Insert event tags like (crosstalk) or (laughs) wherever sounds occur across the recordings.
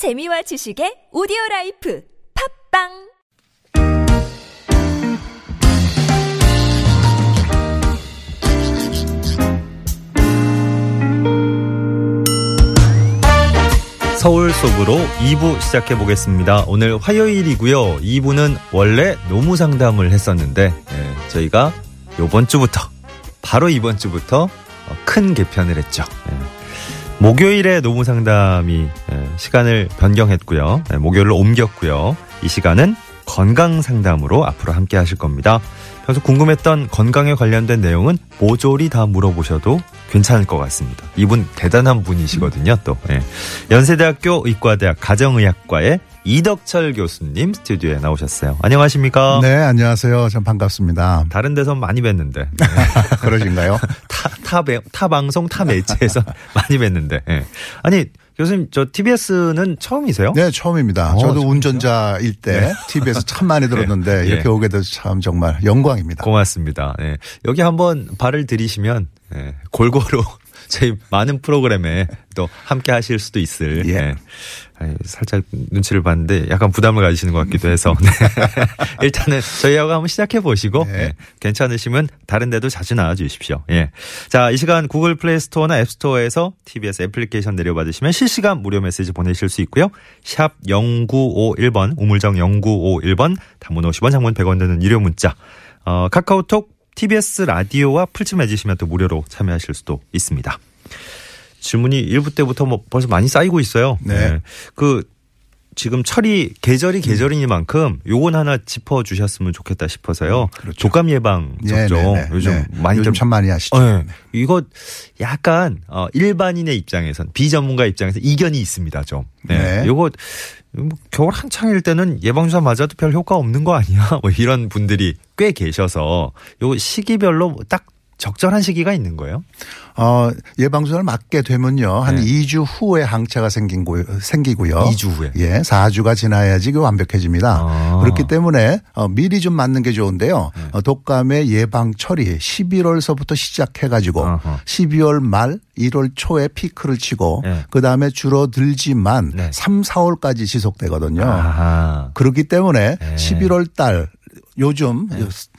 재미와 지식의 오디오 라이프 팟빵 서울 속으로 2부 시작해 보겠습니다. 오늘 화요일이고요. 2부는 원래 노무 상담을 했었는데 예, 저희가 요번 주부터 바로 이번 주부터 어, 큰 개편을 했죠. 예. 목요일에 노무 상담이 예, 시간을 변경했고요. 예, 목요일로 옮겼고요. 이 시간은 건강 상담으로 앞으로 함께 하실 겁니다. 평소 궁금했던 건강에 관련된 내용은 모조리 다 물어보셔도 괜찮을 것 같습니다. 이분 대단한 분이시거든요, 또. 예. 연세대학교 의과대학 가정의학과의 이덕철 교수님 스튜디오에 나오셨어요. 안녕하십니까? 네, 안녕하세요. 참 반갑습니다. 다른 데서 많이 뵀는데. 네. (laughs) 그러신가요? 타, 타, 배- 타 방송, 타 매체에서 (laughs) 많이 뵀는데. 예. 아니, 교수님, 저 TBS는 처음이세요? 네, 처음입니다. 어, 저도 진짜요? 운전자일 때 TV에서 참 많이 (laughs) 들었는데 예. 이렇게 오게 돼서 참 정말 영광입니다. 고맙습니다. 예. 여기 한번 발을 들이시면 예, 골고루 저희 많은 프로그램에 또 함께 하실 수도 있을 예. 예. 아이, 살짝 눈치를 봤는데 약간 부담을 가지시는 것 같기도 해서 네. (laughs) 일단은 저희하고 한번 시작해 보시고 네. 예. 괜찮으시면 다른 데도 자주 나와 주십시오. 예. 자, 이 시간 구글 플레이 스토어나 앱 스토어에서 TBS 애플리케이션 내려받으시면 실시간 무료 메시지 보내실 수 있고요. 샵 0951번 우물정 0951번 단문 50원 장문 100원 드는 유료 문자 어, 카카오톡 TBS 라디오와 플친 맺으시면 또 무료로 참여하실 수도 있습니다. 질문이 1부 때부터 뭐 벌써 많이 쌓이고 있어요. 네. 그 지금 철이 계절이 계절이니만큼 요건 하나 짚어 주셨으면 좋겠다 싶어서요. 그렇죠. 독감 예방 네, 접종 네, 네, 요즘 네. 많이 요즘 좀참 많이 하시죠. 네. 이거 약간 어 일반인의 입장에선 비전문가 입장에서 이견이 있습니다, 좀. 네. 네. 요거 뭐 겨울 한창일 때는 예방주사 맞아도 별 효과 없는 거 아니야? (laughs) 뭐 이런 분들이 꽤 계셔서 요 시기별로 딱 적절한 시기가 있는 거예요. 어, 예방주사를 맞게 되면요. 한 네. 2주 후에 항체가 생긴 고, 생기고요. 2주 후에. 예, 4주가 지나야지 이게 완벽해집니다. 아. 그렇기 때문에 어, 미리 좀 맞는 게 좋은데요. 어, 독감의 예방철이 11월서부터 시작해 가지고 아하. 12월 말 1월 초에 피크를 치고 네. 그 다음에 줄어들지만 네. 3, 4월까지 지속되거든요. 아하. 그렇기 때문에 네. 11월 달 요즘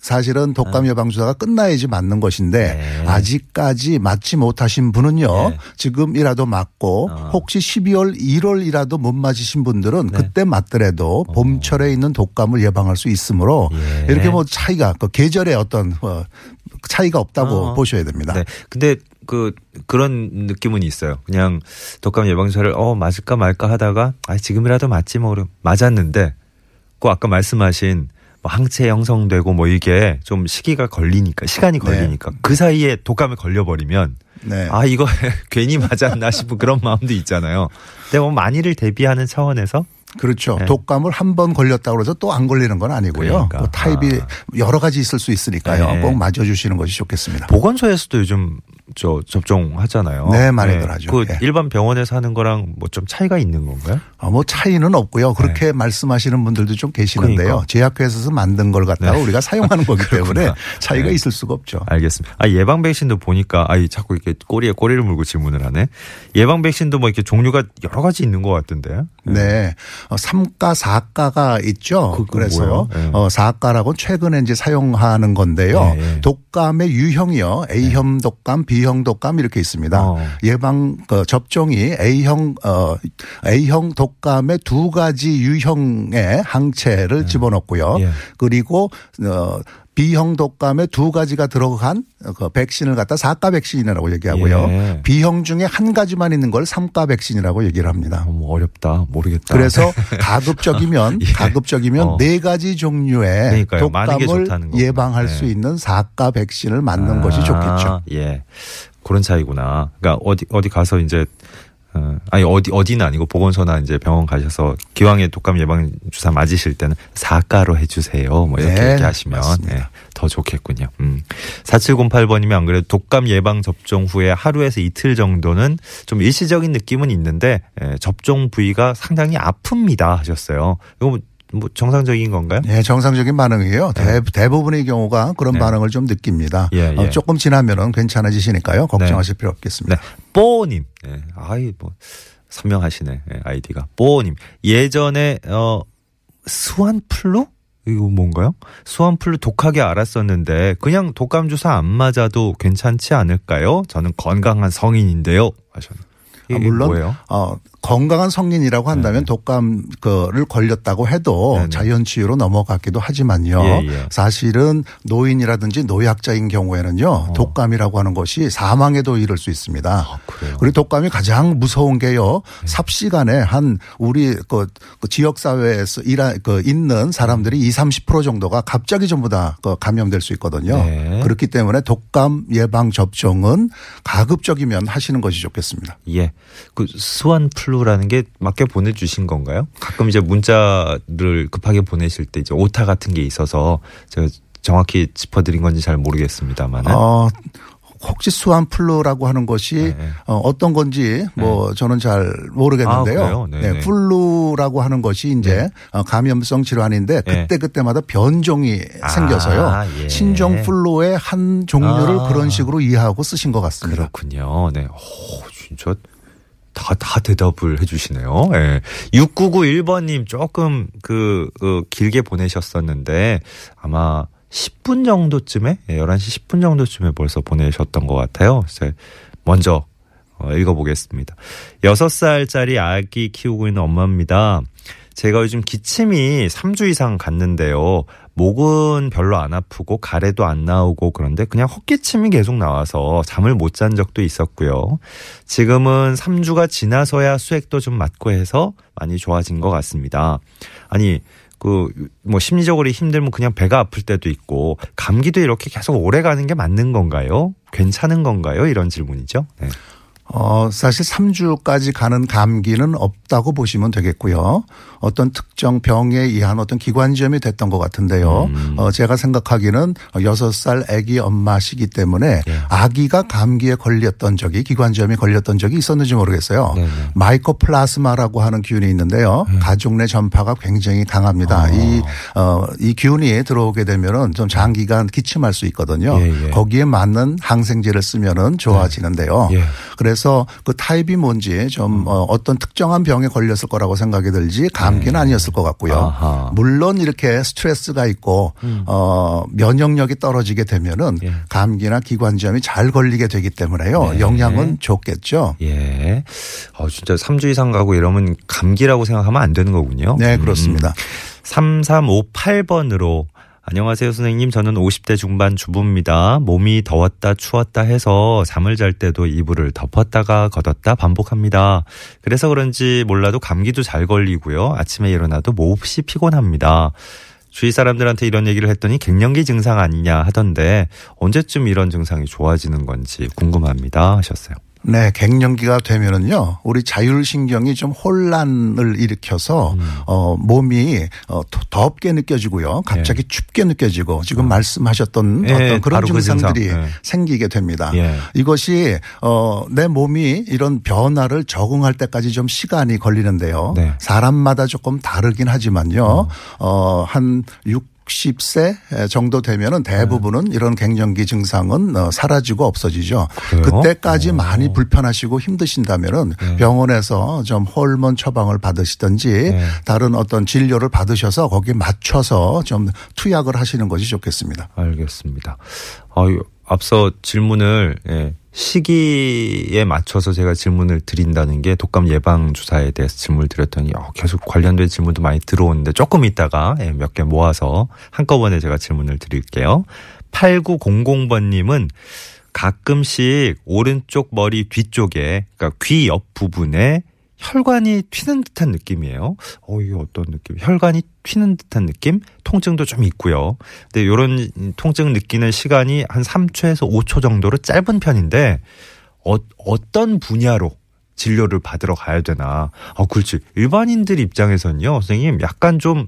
사실은 독감 예방 주사가 끝나야지 맞는 것인데 네. 아직까지 맞지 못하신 분은요. 네. 지금이라도 맞고 어. 혹시 12월 1월이라도 못 맞으신 분들은 네. 그때 맞더라도 봄철에 있는 독감을 예방할 수 있으므로 예. 이렇게 뭐 차이가 그 계절의 어떤 어, 차이가 없다고 어. 보셔야 됩니다. 네. 근데 그 그런 느낌은 있어요. 그냥 독감 예방 주사를 어 맞을까 말까 하다가 아 지금이라도 맞지 뭐 맞았는데 그 아까 말씀하신 뭐 항체 형성되고 뭐 이게 좀 시기가 걸리니까 시간이 걸리니까 그 사이에 독감에 걸려버리면 네. 아 이거 (laughs) 괜히 맞았나 (laughs) 싶은 그런 마음도 있잖아요. 근데 뭐 만일을 대비하는 차원에서 그렇죠. 네. 독감을 한 번 걸렸다고 해서 또 안 걸리는 건 아니고요. 그러니까. 뭐 타입이 아. 여러 가지 있을 수 있으니까요. 네. 꼭 맞아주시는 것이 좋겠습니다. 보건소에서도 요즘 저 접종하잖아요. 네, 많이들 하죠. 그 예. 일반 병원에서 하는 거랑 뭐 좀 차이가 있는 건가요? 어, 뭐 차이는 없고요. 그렇게 말씀하시는 분들도 좀 계시는데요. 네. 그러니까. 제약회사에서 만든 걸 갖다가 네. 우리가 사용하는 거기 (laughs) 때문에. 차이가 네. 있을 수가 없죠. 알겠습니다. 아, 예방 백신도 보니까 아이 자꾸 이렇게 꼬리에 꼬리를 물고 질문을 하네. 예방 백신도 뭐 이렇게 종류가 여러 가지 있는 것 같던데요. 네. 어, 3가, 4가가 있죠. 그- 그래서? 네. 어, 4가라고 최근에 이제 사용하는 건데요. 네, 네. 독감의 유형이요. A형 독감, B 형 독감 이렇게 있습니다. 어. 예방 그 접종이 A형 어 A형 독감의 두 가지 유형의 항체를 집어넣고요. 예. 그리고 어 B형 독감의 두 가지가 들어간 그 백신을 갖다 4가 백신이라고 얘기하고요. 예. B형 중에 한 가지만 있는 걸 3가 백신이라고 얘기를 합니다. 너무 어렵다. 모르겠다. 그래서 (laughs) 가급적이면 예. 가급적이면 어. 네 가지 종류의 그러니까요. 독감을. 예방할 네. 수 있는 4가 백신을 맞는 것이 아, 좋겠죠. 예. 그런 차이구나. 그러니까 어디 어디 가서 이제 어, 아니 어디 어디는 아니고 보건소나 이제 병원 가셔서 기왕에 독감 예방 주사 맞으실 때는 사가로 해주세요. 뭐 이렇게 네, 얘기하시면 맞습니다. 예, 더 좋겠군요. 음. 4708번이면 안 그래도 독감 예방 접종 후에 하루에서 이틀 정도는 좀 일시적인 느낌은 있는데 예, 접종 부위가 상당히 아픕니다 하셨어요. 이거 뭐- 뭐 정상적인 건가요? 네, 정상적인 반응이에요. 대, 대부분의 경우가 그런 네. 반응을 좀 느낍니다. 예, 예. 어, 조금 지나면은 괜찮아지시니까요. 걱정하실 필요 없겠습니다. 네. 뽀님. 네. 아이, 뭐. 선명하시네 예, 아이디가 뽀님 예전에 어 swine flu 이거 뭔가요? swine flu 독하게 앓았었는데 그냥 독감 주사 안 맞아도 괜찮지 않을까요? 저는 건강한 성인인데요. 하셨네. 아, 물론 뭐예요? 어, 건강한 성인이라고 한다면 네. 독감 그를 걸렸다고 해도 네네. 자연 치유로 넘어갔기도 하지만요. 예, 예. 사실은 노인이라든지 노약자인 경우에는요. 독감이라고 하는 것이 사망에도 이를 수 있습니다. 어. 아? 그리고 독감이 가장 무서운 게요. 네. 삽시간에 한 우리 그, 그 지역 사회에서 일하 그 있는 사람들이 2, 30% 정도가 갑자기 전부 다 그 감염될 수 있거든요. 네. 그렇기 때문에 독감 예방 접종은 가급적이면 하시는 것이 좋겠습니다. 예. 그 swine flu 라는 게 맞게 보내주신 건가요? 가끔 이제 문자를 급하게 보내실 때 이제 오타 같은 게 있어서 제가 정확히 짚어드린 건지 잘 모르겠습니다만은. 어, 혹시 swine flu라고 하는 것이 네. 어, 어떤 건지 뭐 저는 잘 모르겠는데요. 아, 그래요? 네네. 네, 플루라고 하는 것이 이제 어, 감염성 질환인데 네. 그때 그때마다 변종이 아, 생겨서요. 예. 신종 플루의 한 종류를 아. 그런 식으로 이해하고 쓰신 것 같습니다. 그렇군요. 네. 오, 진짜 다, 다 대답을 해주시네요. 예. 6991번님 조금 그, 그 길게 보내셨었는데 아마 10분 정도쯤에, 예, 11시 10분 정도쯤에 벌써 보내셨던 것 같아요. 먼저 어, 읽어보겠습니다. 6살짜리 아기 키우고 있는 엄마입니다. 제가 요즘 기침이 3주 이상 갔는데요. 목은 별로 안 아프고 가래도 안 나오고 그런데 그냥 헛기침이 계속 나와서 잠을 못 잔 적도 있었고요. 지금은 3주가 지나서야 수액도 좀 맞고 해서 많이 좋아진 것 같습니다. 아니 그 뭐 심리적으로 힘들면 그냥 배가 아플 때도 있고 감기도 이렇게 계속 오래 가는 게 맞는 건가요? 괜찮은 건가요? 이런 질문이죠. 네. 어, 사실 3주까지 가는 감기는 없다고 보시면 되겠고요. 어떤 특정 병에 의한 어떤 기관지염이 됐던 것 같은데요. 음. 어, 제가 생각하기는 6살 아기 엄마시기 때문에 예. 아기가 감기에 걸렸던 적이 기관지염이 걸렸던 적이 있었는지 모르겠어요. 네 네. 마이코플라스마라고 하는 균이 있는데요. 가족 내 전파가 굉장히 강합니다. 아. 이, 어, 이 균이 들어오게 되면은 좀 장기간 기침할 수 있거든요. 예, 예. 거기에 맞는 항생제를 쓰면은 좋아지는데요. 예. 그래서 그 타입이 뭔지 좀 어, 어떤 특정한 병에 걸렸을 거라고 생각이 들지 감기는 아니었을 것 같고요. 네. 아하. 음. 물론 이렇게 스트레스가 있고 어, 면역력이 떨어지게 되면은 예. 감기나 기관지염이 잘 걸리게 되기 때문에요. 네. 영향은 좋겠죠. 예. 어, 진짜 3주 이상 가고 이러면 감기라고 생각하면 안 되는 거군요. 네, 음. 그렇습니다. 3358번으로 안녕하세요, 선생님. 저는 50대 중반 주부입니다. 몸이 더웠다 추웠다 해서 잠을 잘 때도 이불을 덮었다가 걷었다 반복합니다. 그래서 그런지 몰라도 감기도 잘 걸리고요. 아침에 일어나도 몹시 피곤합니다. 주위 사람들한테 이런 얘기를 했더니 갱년기 증상 아니냐 하던데 언제쯤 이런 증상이 좋아지는 건지 궁금합니다 하셨어요. 네, 갱년기가 되면은요, 우리 자율신경이 좀 혼란을 일으켜서, 어, 몸이, 어, 더- 덥게 느껴지고요. 갑자기 춥게 느껴지고, 지금 말씀하셨던 예, 어떤 그런 그 증상들이 증상. 예. 생기게 됩니다. 예. 이것이, 어, 내 몸이 이런 변화를 적응할 때까지 좀 시간이 걸리는데요. 네. 사람마다 조금 다르긴 하지만요, 어, 한 60세 정도 되면은 대부분은 이런 갱년기 증상은 어, 사라지고 없어지죠. 그래요? 그때까지 오. 많이 불편하시고 힘드신다면은 네. 병원에서 좀 호르몬 처방을 받으시든지 네. 다른 어떤 진료를 받으셔서 거기에 맞춰서 좀 투약을 하시는 것이 좋겠습니다. 알겠습니다. 아유, 앞서 질문을 예, 시기에 맞춰서 제가 질문을 드린다는 게 독감 예방 주사에 대해서 질문을 드렸더니 어, 계속 관련된 질문도 많이 들어오는데 조금 있다가 예, 몇 개 모아서 한꺼번에 제가 질문을 드릴게요. 8900번님은 가끔씩 오른쪽 머리 뒤쪽에 그러니까 귀 옆 부분에 혈관이 튀는 듯한 느낌이에요. 어, 이게 어떤 느낌? 혈관이 튀는 듯한 느낌? 통증도 좀 있고요. 근데 이런 통증 느끼는 시간이 한 3초에서 5초 정도로 짧은 편인데 어, 어떤 분야로 진료를 받으러 가야 되나? 아, 그렇지. 일반인들 입장에서는요, 선생님, 약간 좀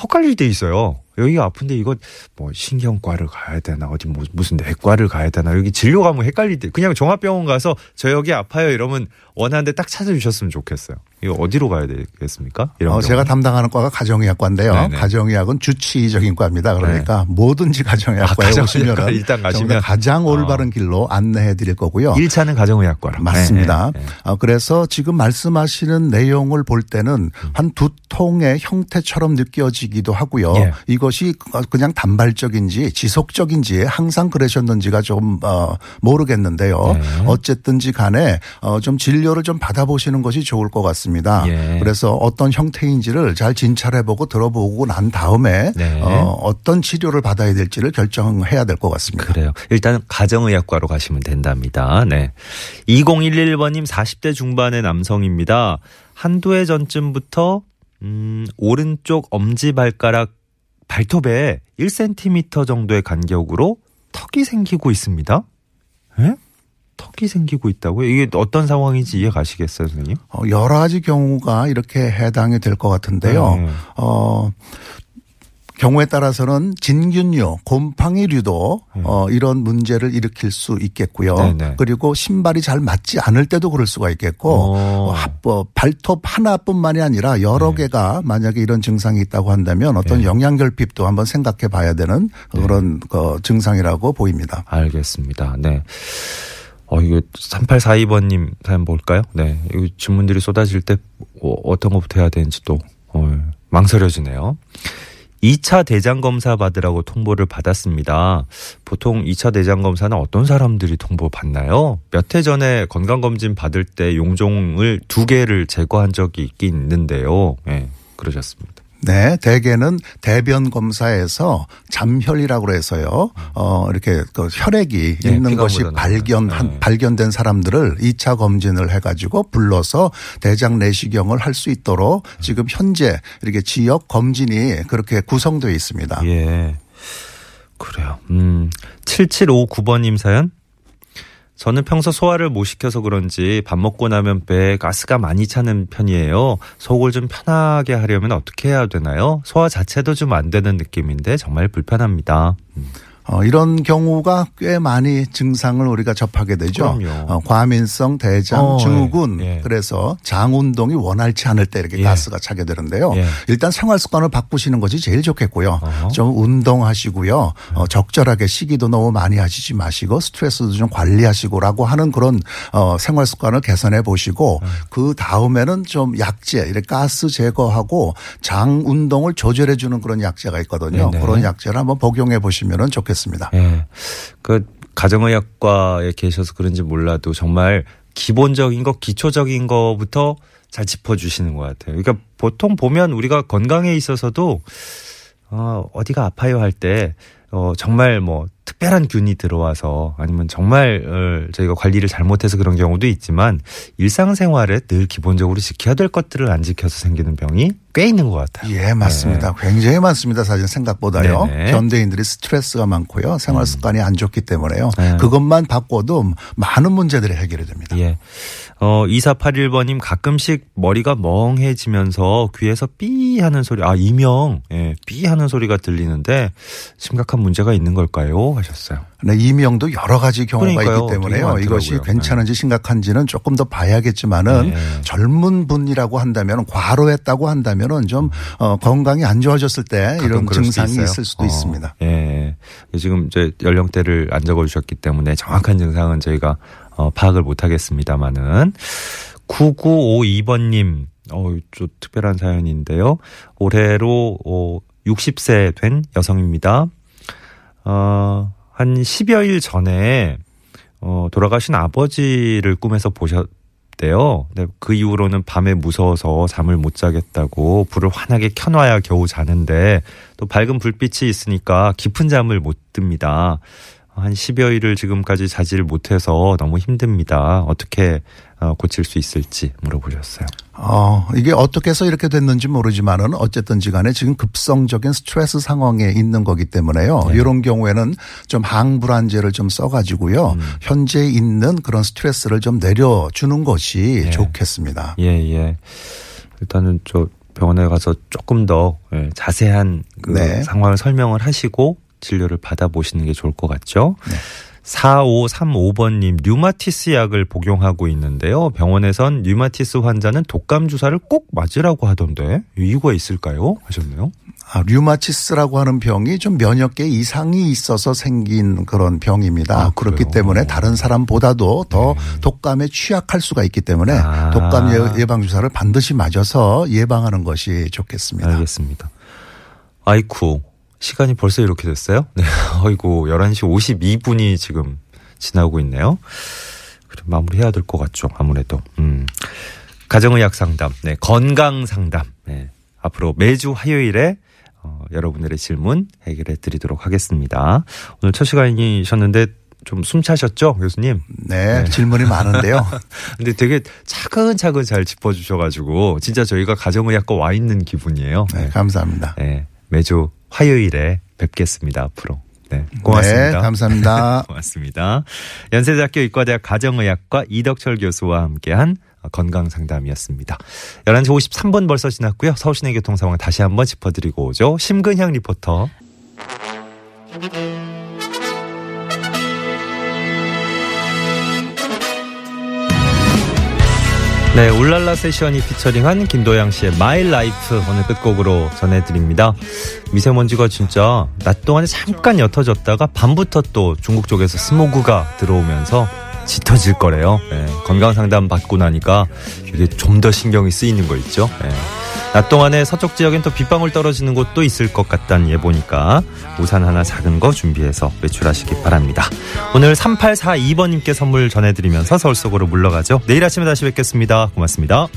헛갈릴 때 있어요. 여기가 아픈데 이거 뭐 신경과를 가야 되나 어디 뭐 무슨 내과를 가야 되나 여기 진료 가면 헷갈릴 때 그냥 종합병원 가서 저 여기 아파요 이러면 원하는 데 딱 찾아주셨으면 좋겠어요. 이거 어디로 가야 되겠습니까? 이런 어. 제가 담당하는 과가 가정의학과인데요. 네네. 가정의학은 주치의적인 과입니다. 그러니까 뭐든지 가정의학과에 아, 오시면 가정의학과 일단 가시면. 가장 올바른 어. 길로 안내해 드릴 거고요. 1차는 가정의학과로. 맞습니다. 네, 네, 네. 아, 그래서 지금 말씀하시는 내용을 볼 때는 한두 통의 형태처럼 느껴지기도 하고요. 예. 이것이 그냥 단발적인지 지속적인지 항상 그러셨는지가 좀 어, 모르겠는데요. 네. 어쨌든지 간에 어, 좀 진료를 좀 받아보시는 것이 좋을 것 같습니다. 예. 그래서 어떤 형태인지를 잘 진찰해보고 들어보고 난 다음에 네. 어, 어떤 치료를 받아야 될지를 결정해야 될 것 같습니다. 그래요. 일단 가정의학과로 가시면 된답니다. 네. 2011번님 40대 중반의 남성입니다. 한두 해 전쯤부터 음, 오른쪽 엄지발가락 발톱에 1cm 정도의 간격으로 턱이 생기고 있습니다. 예? 턱이 생기고 있다고요? 이게 어떤 상황인지 이해 가시겠어요, 선생님? 어, 여러 가지 경우가 이렇게 해당이 될 것 같은데요. 네. 어, 경우에 따라서는 진균류, 곰팡이류도 어, 이런 문제를 일으킬 수 있겠고요. 네, 네. 그리고 신발이 잘 맞지 않을 때도 그럴 수가 있겠고 어. 어, 합- 어, 발톱 하나뿐만이 아니라 여러 개가 만약에 이런 증상이 있다고 한다면 어떤 네. 영양결핍도 한번 생각해 봐야 되는 그런 그 증상이라고 보입니다. 알겠습니다. 네. 어, 이거 3842번님 사연 볼까요? 네. 이 질문들이 쏟아질 때 어, 어떤 것부터 해야 되는지 또 어, 망설여지네요. 2차 대장검사 받으라고 통보를 받았습니다. 보통 2차 대장검사는 어떤 사람들이 통보 받나요? 몇 해 전에 건강검진 받을 때 용종을 두 개를 제거한 적이 있긴 있는데요. 네, 그러셨습니다. 네, 대개는 대변 검사에서 잠혈이라고 해서요. 어 이렇게 그 혈액이 네, 있는 것이. 발견한 네. 발견된 사람들을 2차 검진을 해 가지고 불러서 대장 내시경을 할 수 있도록 지금 현재 이렇게 지역 검진이 그렇게 구성되어 있습니다. 예. 그래요. 음. 7759번님 사연. 저는 평소 소화를 못 시켜서 그런지 밥 먹고 나면 배에 가스가 많이 차는 편이에요. 속을 좀 편하게 하려면 어떻게 해야 되나요? 소화 자체도 좀 안 되는 느낌인데 정말 불편합니다. 음. 어, 이런 경우가 꽤 많이 증상을 우리가 접하게 되죠. 그럼요. 어, 과민성 대장 어, 증후군 예, 예. 그래서 장 운동이 원활치 않을 때 이렇게 예. 가스가 차게 되는데요. 예. 일단 생활 습관을 바꾸시는 것이 제일 좋겠고요. 어허. 좀 운동하시고요. 어, 적절하게 식이도 너무 많이 하시지 마시고 스트레스도 좀 관리하시고라고 하는 그런 어, 생활 습관을 개선해 보시고 네. 그 다음에는 좀 약제 이렇게 가스 제거하고 장 운동을 조절해 주는 그런 약제가 있거든요. 네네. 그런 약제를 한번 복용해 보시면 좋겠습니다. 예. 그 가정의학과에 계셔서 그런지 몰라도 정말 기본적인 거, 기초적인 거부터 잘 짚어주시는 것 같아요. 그러니까 보통 보면 우리가 건강에 있어서도 어, 어디가 아파요 할 때 어, 정말 뭐 특별한 균이 들어와서 아니면 정말 어, 저희가 관리를 잘못해서 그런 경우도 있지만 일상생활에 늘 기본적으로 지켜야 될 것들을 안 지켜서 생기는 병이 꽤 있는 것 같아요. 예, 맞습니다. 굉장히 많습니다. 사실 생각보다요. 네네. 음. 현대인들이 스트레스가 많고요. 생활 습관이 안 좋기 때문에요. 네. 그것만 바꿔도 많은 문제들이 해결이 됩니다. 예. 어, 2481번님 가끔씩 머리가 멍해지면서 귀에서 삐 하는 소리, 아, 이명, 예, 삐 하는 소리가 들리는데 심각한 문제가 있는 걸까요? 하셨어요. 네, 이명도 여러 가지 경우가 그러니까요. 있기 때문에요. 이것이 괜찮은지 심각한지는 조금 더 봐야겠지만은 네. 젊은 분이라고 한다면 과로했다고 한다면은 좀 어, 건강이 안 좋아졌을 때 이런 증상이 있어요. 있을 수도 어, 있습니다. 예. 지금 이제 연령대를 안 적어 주셨기 때문에 정확한 증상은 저희가 어, 파악을 못 하겠습니다만은 9952번 님, 어, 좀 특별한 사연인데요. 올해로 어, 60세 된 여성입니다. 어, 한 10여 일 전에 어, 돌아가신 아버지를 꿈에서 보셨대요. 근데 그 이후로는 밤에 무서워서 잠을 못 자겠다고 불을 환하게 켜놔야 겨우 자는데 또 밝은 불빛이 있으니까 깊은 잠을 못 듭니다. 한 10여일을 지금까지 자지를 못해서 너무 힘듭니다. 어떻게 어, 고칠 수 있을지 물어보셨어요. 어, 이게 어떻게 해서 이렇게 됐는지 모르지만은 어쨌든지 간에 지금 급성적인 스트레스 상황에 있는 거기 때문에요. 네. 이런 경우에는 좀 항불안제를 좀 써가지고요. 음. 현재 있는 그런 스트레스를 좀 내려주는 것이 예. 좋겠습니다. 예, 예. 일단은 저 병원에 가서 조금 더 예, 자세한 그 네. 상황을 설명을 하시고 진료를 받아보시는 게 좋을 것 같죠. 네. 4535번님, 류마티스 약을 복용하고 있는데요. 병원에선 류마티스 환자는 독감 주사를 꼭 맞으라고 하던데, 이유가 있을까요? 하셨네요. 아, 류마티스라고 하는 병이 좀 면역계 이상이 있어서 생긴 그런 병입니다. 아, 그렇기? 때문에 다른 사람보다도 더 독감에 취약할 수가 있기 때문에 아. 독감 예- 예방 주사를 반드시 맞아서 예방하는 것이 좋겠습니다. 알겠습니다. 아이쿠, 시간이 벌써 이렇게 됐어요? (laughs) 네. 어이구, 11시 52분이 지금 지나고 있네요. 그럼 마무리해야 될 것 같죠, 아무래도. 음. 가정의학 상담, 네. 건강 상담, 네. 앞으로 매주 화요일에 어, 여러분들의 질문 해결해 드리도록 하겠습니다. 오늘 첫 시간이셨는데 좀 숨차셨죠, 교수님? 네, 질문이 많은데요. (laughs) 근데 되게 차근차근 잘 짚어주셔가지고 진짜 저희가 가정의학과 와 있는 기분이에요. 네, 감사합니다. 네, 매주 화요일에 뵙겠습니다. 앞으로. 네, 고맙습니다. 네, 감사합니다. (laughs) 고맙습니다. 연세대학교 의과대학 가정의학과 이덕철 교수와 함께한 건강 상담이었습니다. 11시 53분 벌써 지났고요. 서울시내 교통 상황 다시 한번 짚어드리고 오죠. 심근향 리포터. 네, 울랄라 세션이 피처링한 김도영 씨의 My Life 오늘 끝곡으로 전해드립니다. 미세먼지가 진짜 낮 동안에 잠깐 옅어졌다가 밤부터 또 중국 쪽에서 스모그가 들어오면서 짙어질 거래요. 네, 건강 상담 받고 나니까 이게 좀 더 신경이 쓰이는 거 있죠. 네. 낮 동안에 서쪽 지역엔 또 빗방울 떨어지는 곳도 있을 것 같다는 예보니까 우산 하나 작은 거 준비해서 외출하시기 바랍니다. 오늘 3842번님께 선물 전해드리면서 서울 속으로 물러가죠. 내일 아침에 다시 뵙겠습니다. 고맙습니다.